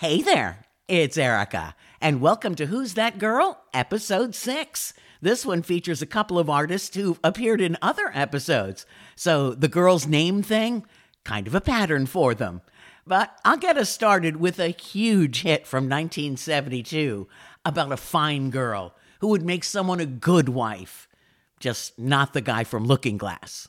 Hey there, it's Erica, and welcome to Who's That Girl? Episode 6. This one features a couple of artists who've appeared in other episodes, so the girl's name thing, kind of a pattern for them. But I'll get us started with a huge hit from 1972 about a fine girl who would make someone a good wife, just not the guy from Looking Glass.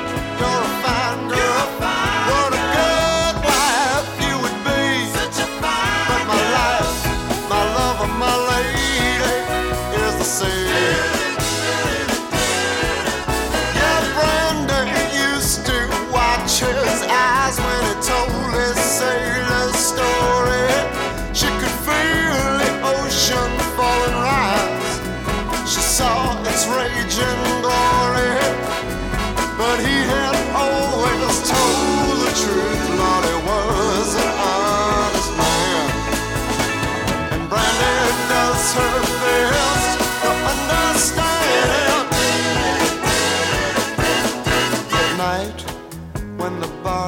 you're a fine girl. What a good wife you would be. But my life, my love, and my lady is the sea. Yeah, Brandy used to watch his eyes when he told his sailor story. She could feel the ocean fall and. She saw its raging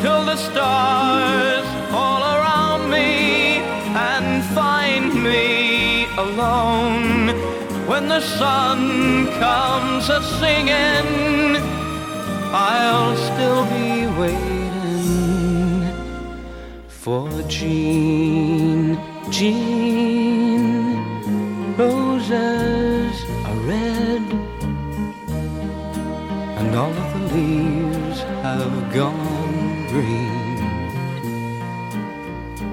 till the stars fall around me and find me alone. When the sun comes a singing, I'll still be waiting for Jean, Jean, roses are red, and all of the leaves have gone green.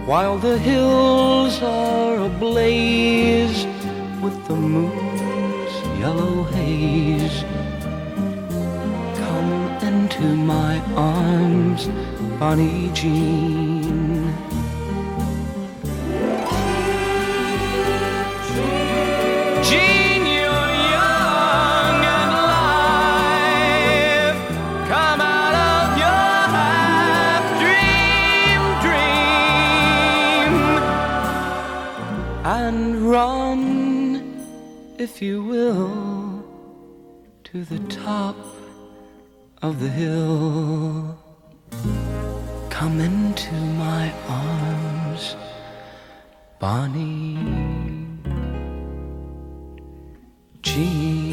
While the hills are ablaze with the moon's yellow haze, come into my arms, Bonnie Jean. Run, if you will, to the top of the hill. Come into my arms, Bonnie. Jean.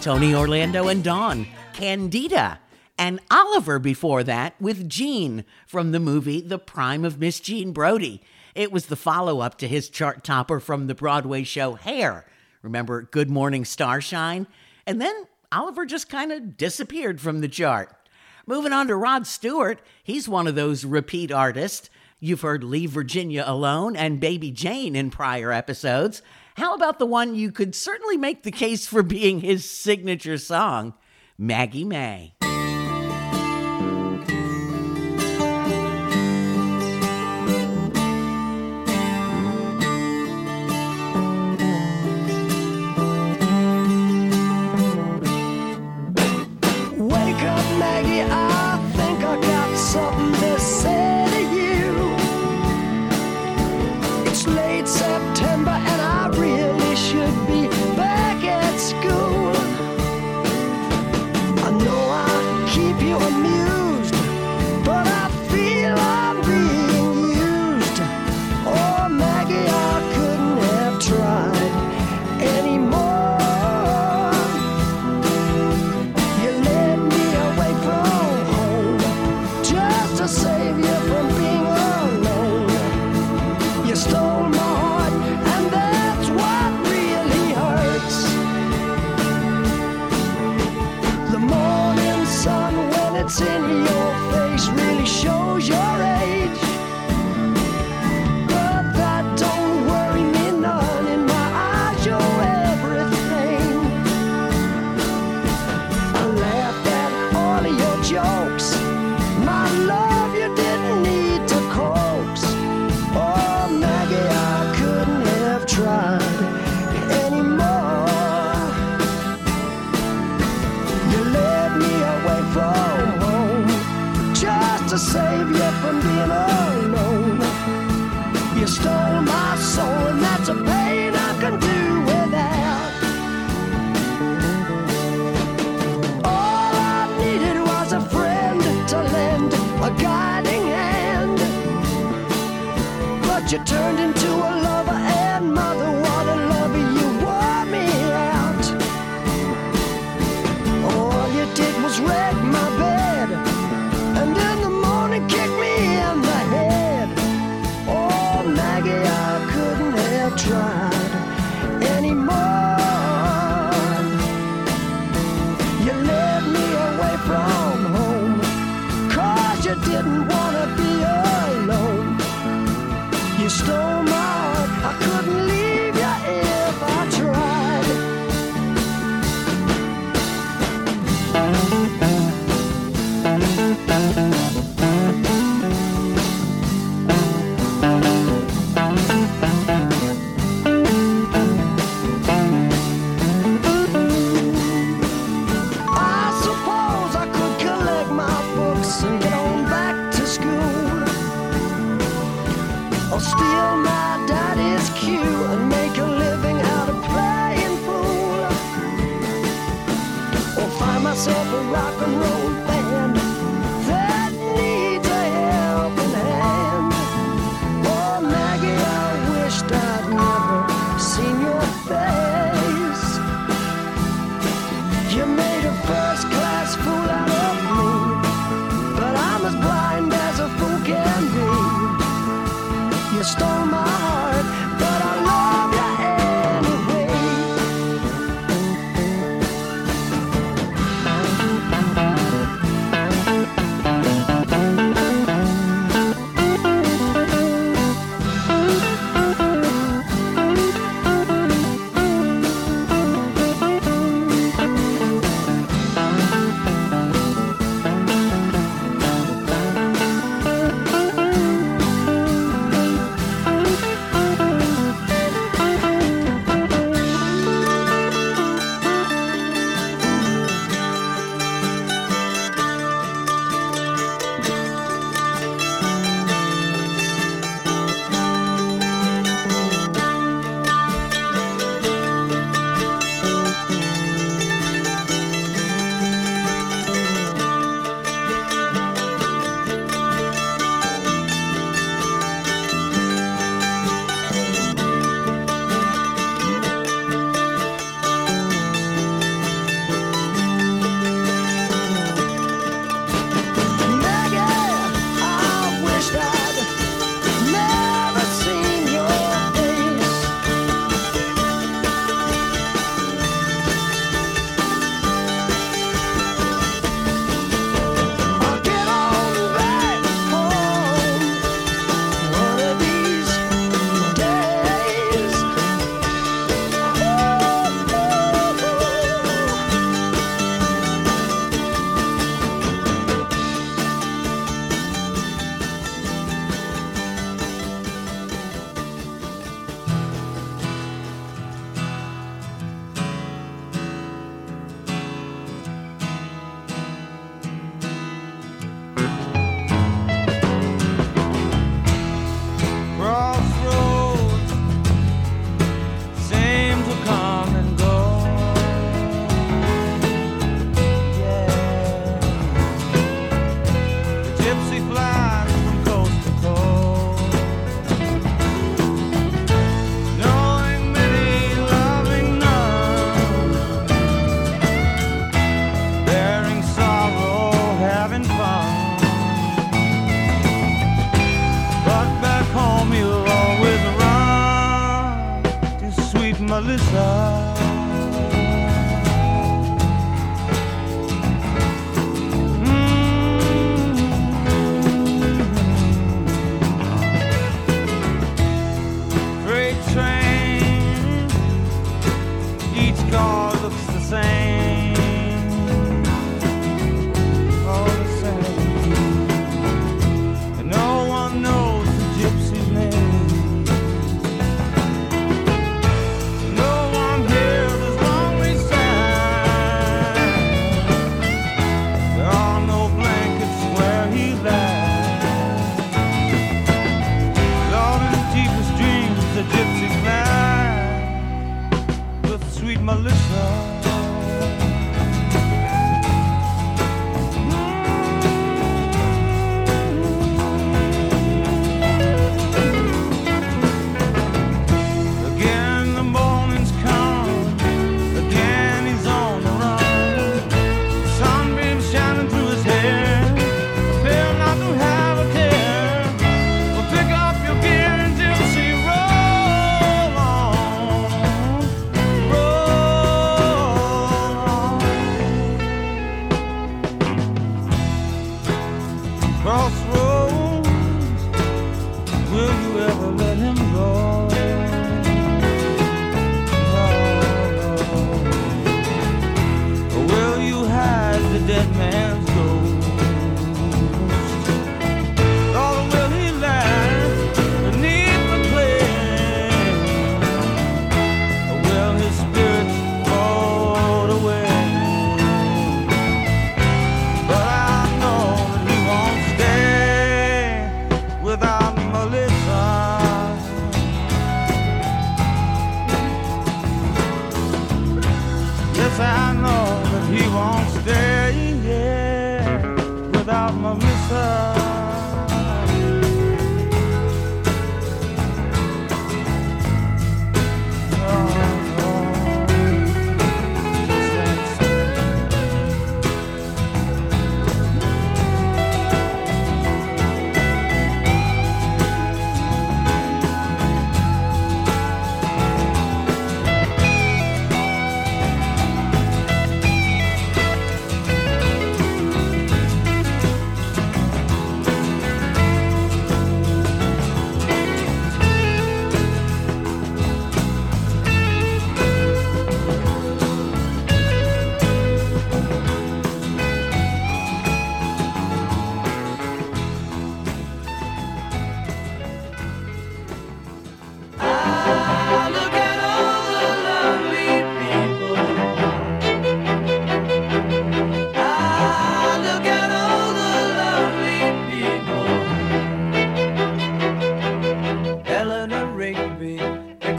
Tony Orlando and Dawn, Candida, and Oliver before that with Jean from the movie The Prime of Miss Jean Brodie. It was the follow up to his chart topper from the Broadway show Hair. Remember Good Morning Starshine? And then Oliver just kind of disappeared from the chart. Moving on to Rod Stewart, he's one of those repeat artists. You've heard Leave Virginia Alone and Baby Jane in prior episodes. How about the one you could certainly make the case for being his signature song, Maggie May? It's really short. Mm.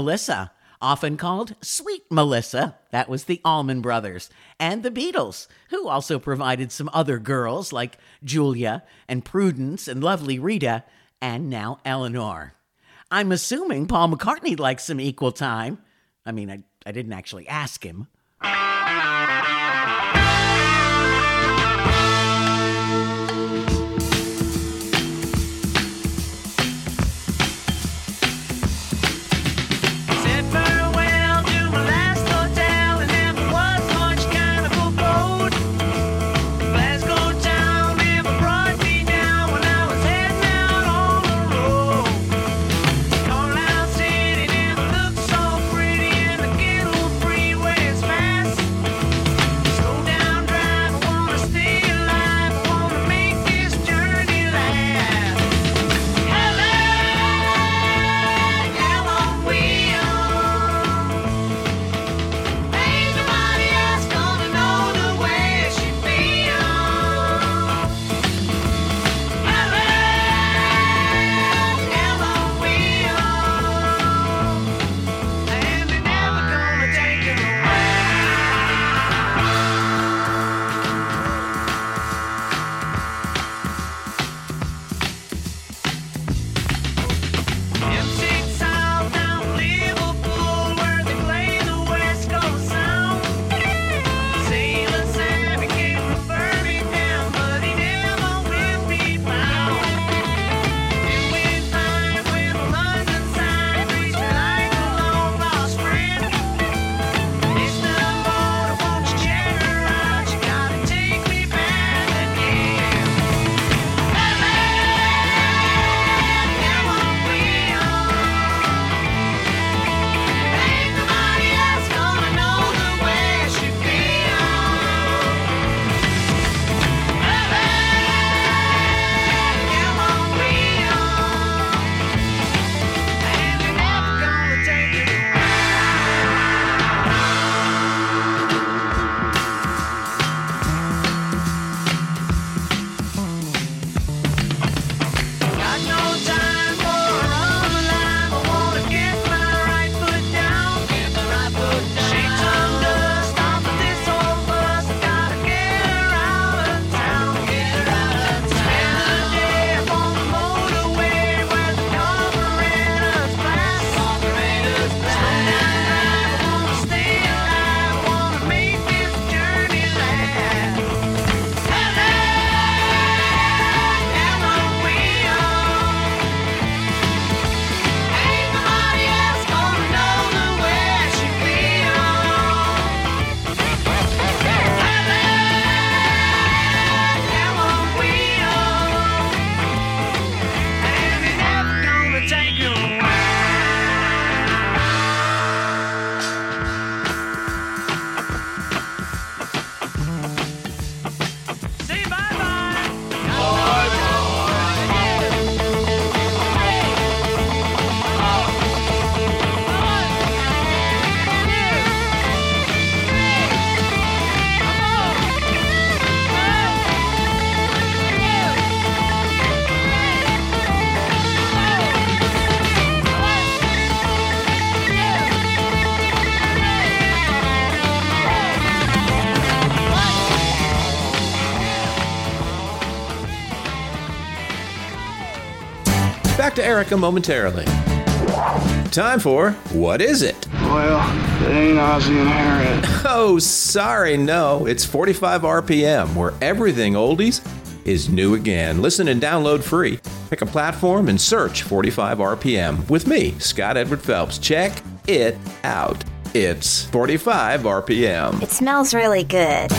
Melissa, often called Sweet Melissa. That was the Allman Brothers. And the Beatles, who also provided some other girls like Julia and Prudence and lovely Rita, and now Eleanor. I'm assuming Paul McCartney likes some equal time. I mean, I, I didn't actually ask him. America momentarily. Time for What Is It? Well, it ain't Ozzy and Harriet. Oh, sorry, no. It's 45 RPM, where everything oldies is new again. Listen and download free. Pick a platform and search 45 RPM with me, Scott Edward Phelps. Check it out. It's 45 RPM. It smells really good.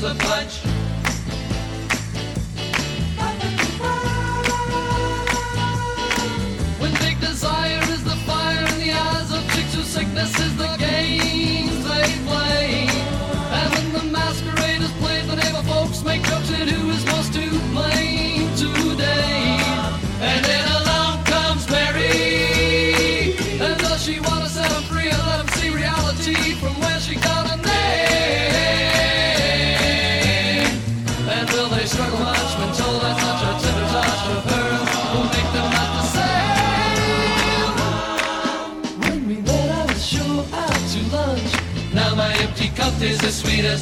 The punch.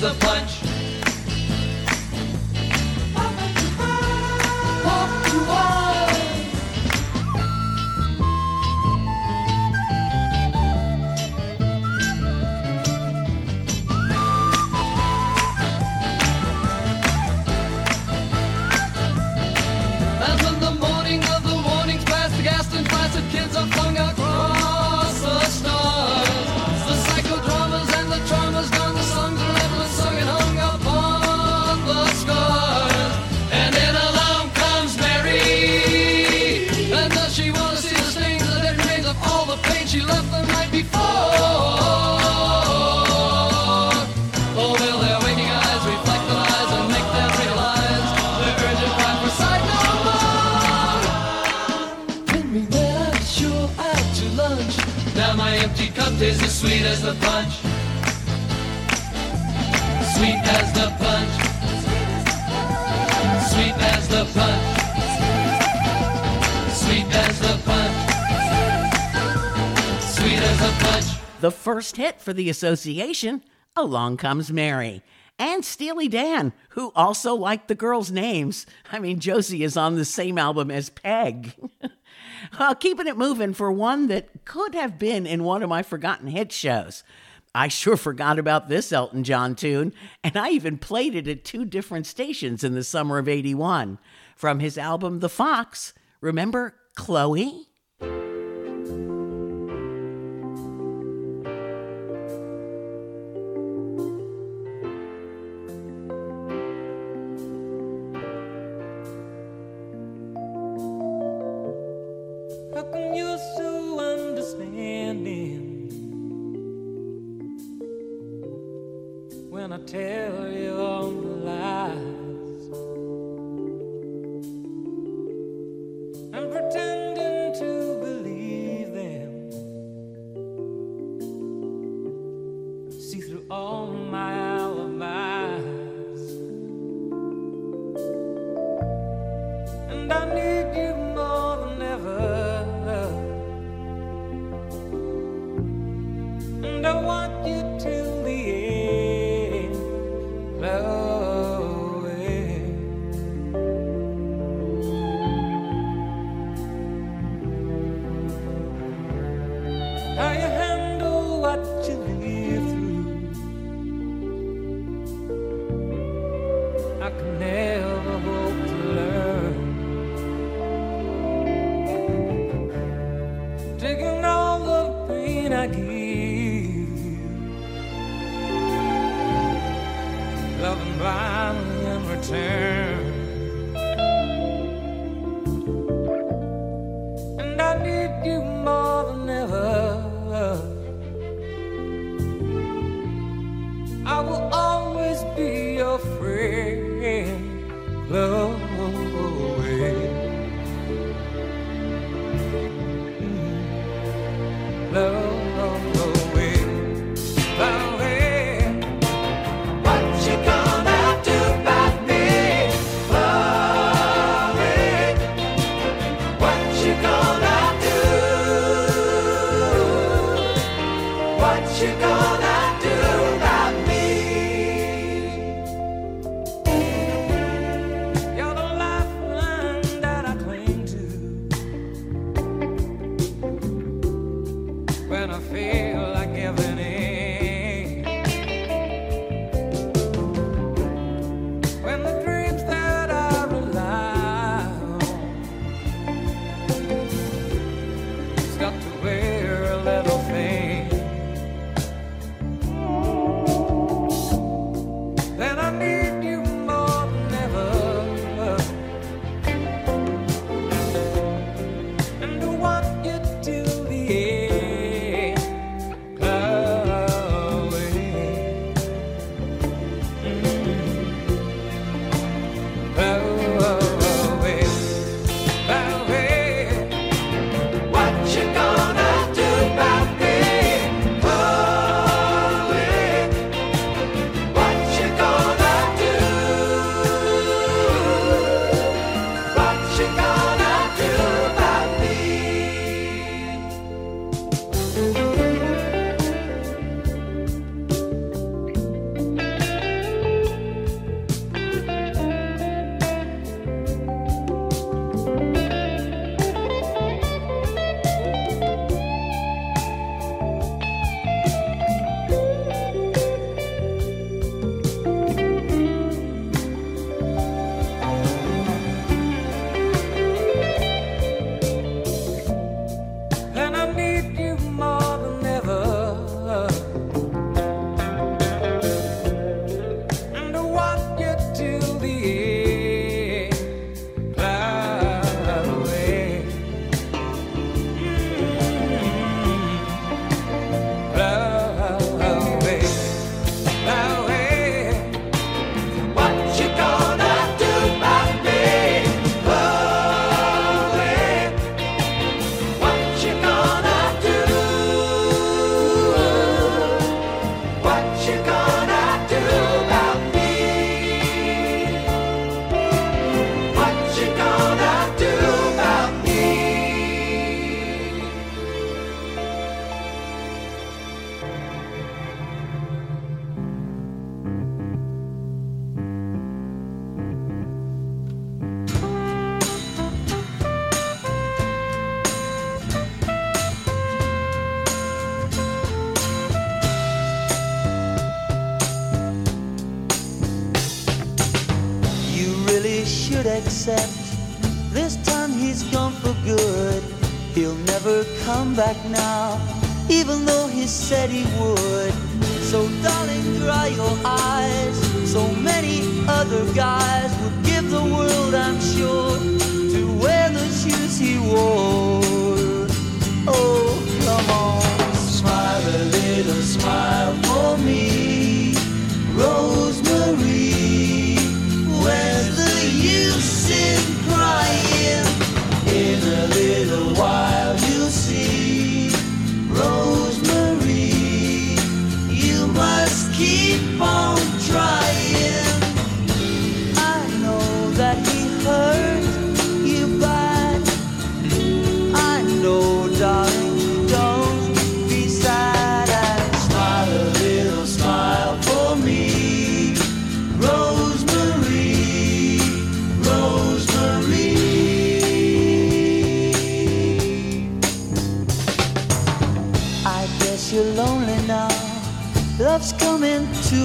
the punch. Tis as. Sweet as the punch. Sweet as the punch. Sweet as the punch. Sweet as the punch. The first hit for the association, Along Comes Mary and Steely Dan, who also liked the girls' names. I mean, Josie is on the same album as Peg. Well, uh, keeping it moving for one that could have been in one of my forgotten hit shows. I sure forgot about this Elton John tune, and I even played it at two different stations in the summer of 81 from his album The Fox. Remember Chloe?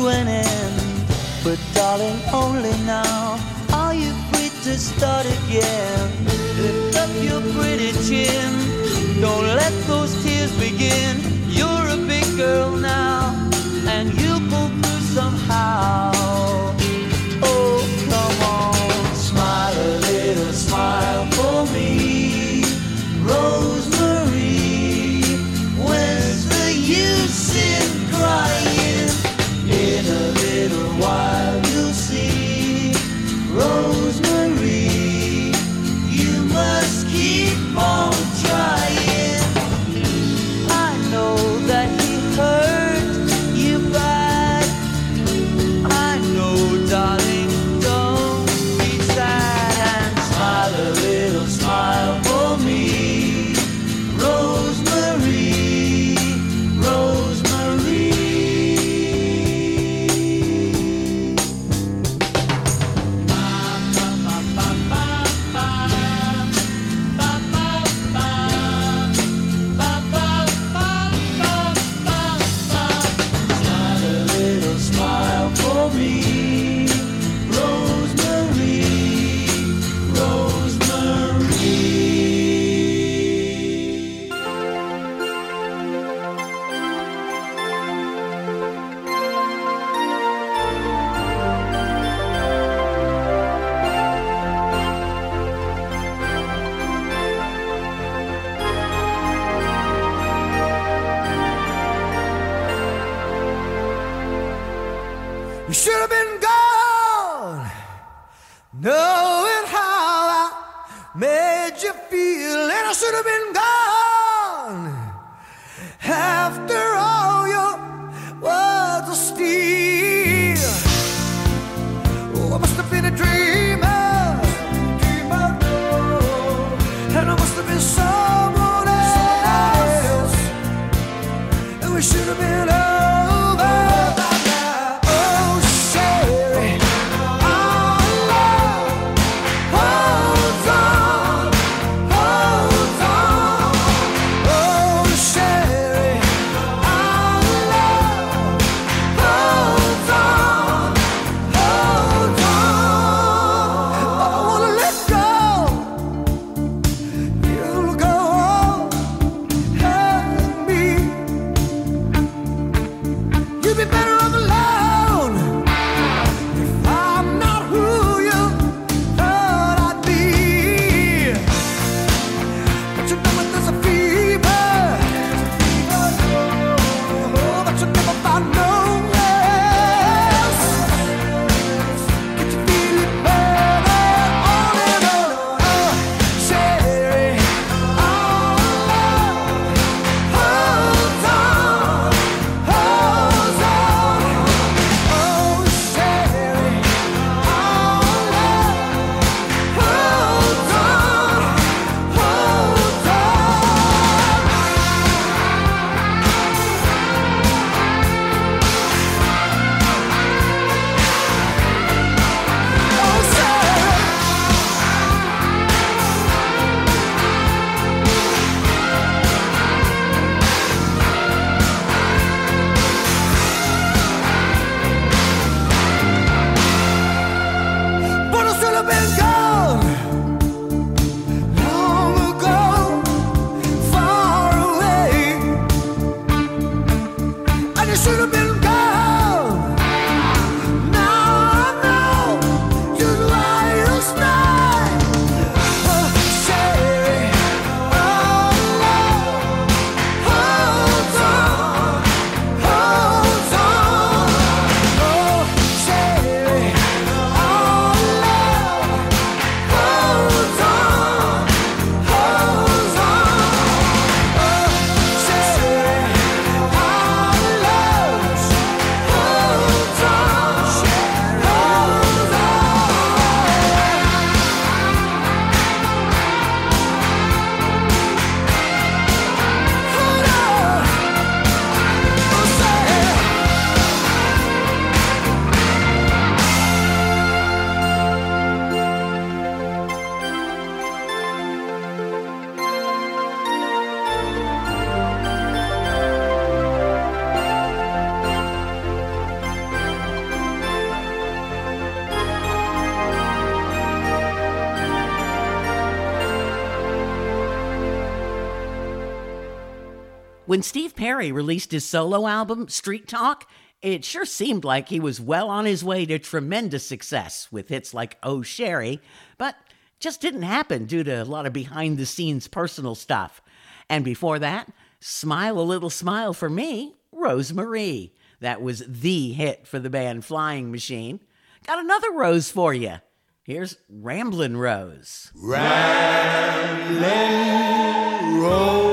an end. But darling, only now are you free to start again. Lift up your pretty chin. Don't let those tears begin. You're a big girl now. Perry released his solo album, Street Talk, it sure seemed like he was well on his way to tremendous success with hits like Oh Sherrie, but just didn't happen due to a lot of behind the scenes personal stuff. And before that, Smile a Little Smile for Me, Rosemarie. That was the hit for the band Flying Machine. Got another rose for you. Here's Ramblin' Rose. Ramblin' Rose.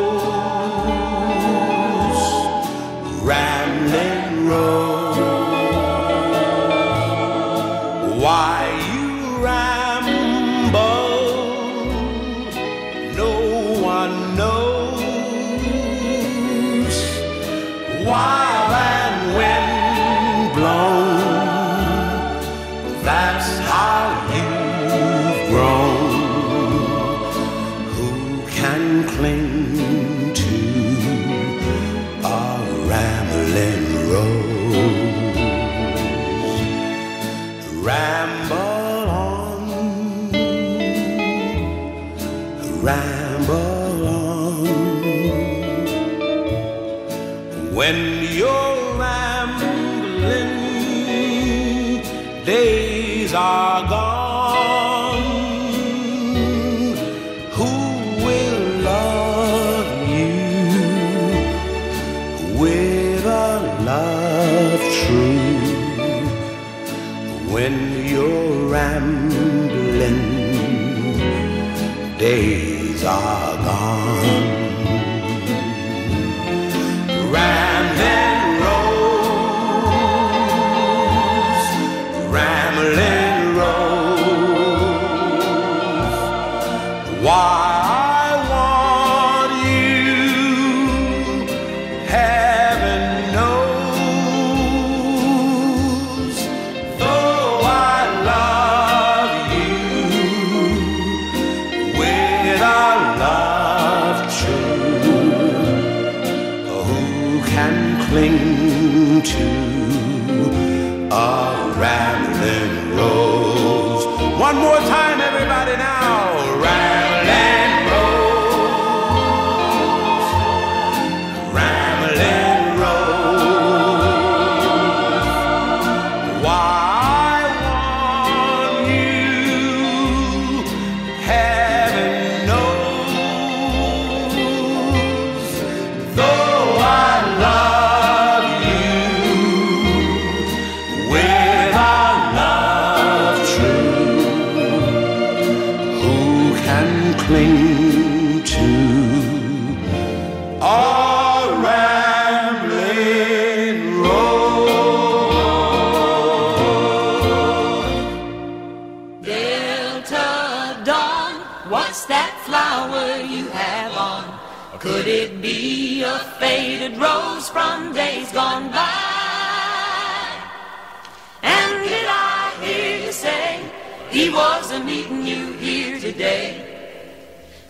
choose.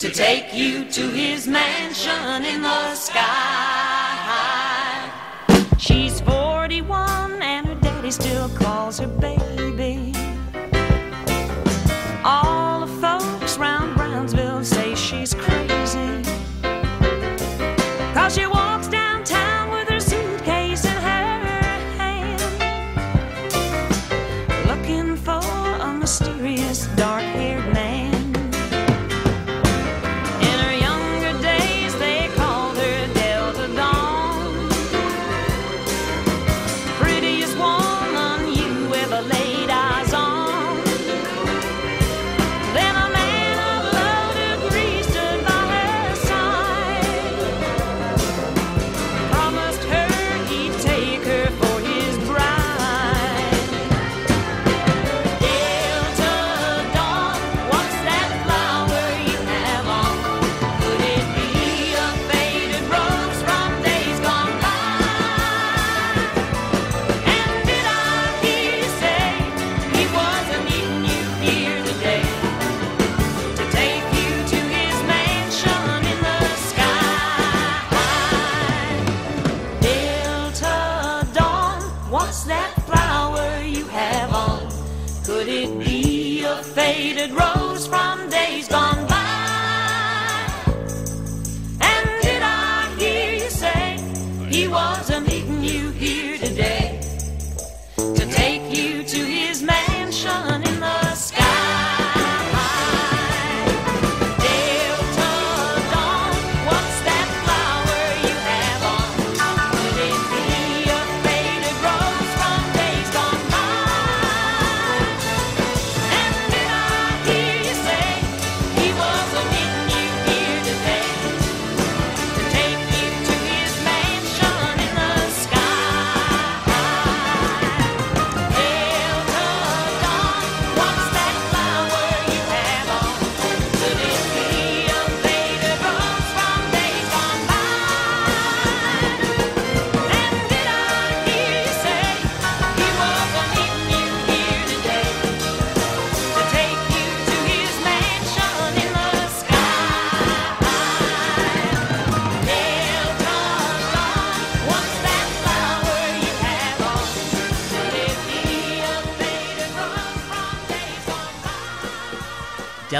to take you to his mansion in the sky. She's 41 and her daddy still calls her baby.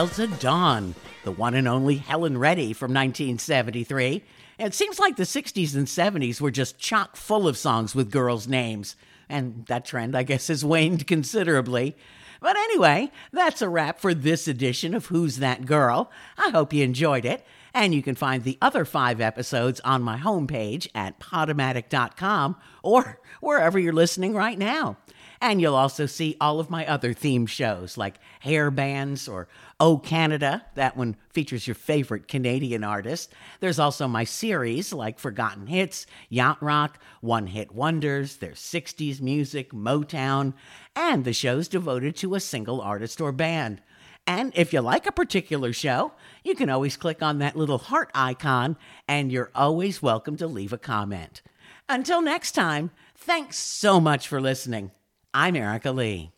Delta Dawn, the one and only Helen Reddy from 1973. It seems like the 60s and 70s were just chock full of songs with girls' names, and that trend, I guess, has waned considerably. But anyway, that's a wrap for this edition of Who's That Girl? I hope you enjoyed it. And you can find the other five episodes on my homepage at podomatic.com or wherever you're listening right now. And you'll also see all of my other theme shows like Hair Bands or Oh Canada. That one features your favorite Canadian artist. There's also my series like Forgotten Hits, Yacht Rock, One Hit Wonders, there's 60s music, Motown, and the shows devoted to a single artist or band. And if you like a particular show, you can always click on that little heart icon, and you're always welcome to leave a comment. Until next time, thanks so much for listening. I'm Erica Lee.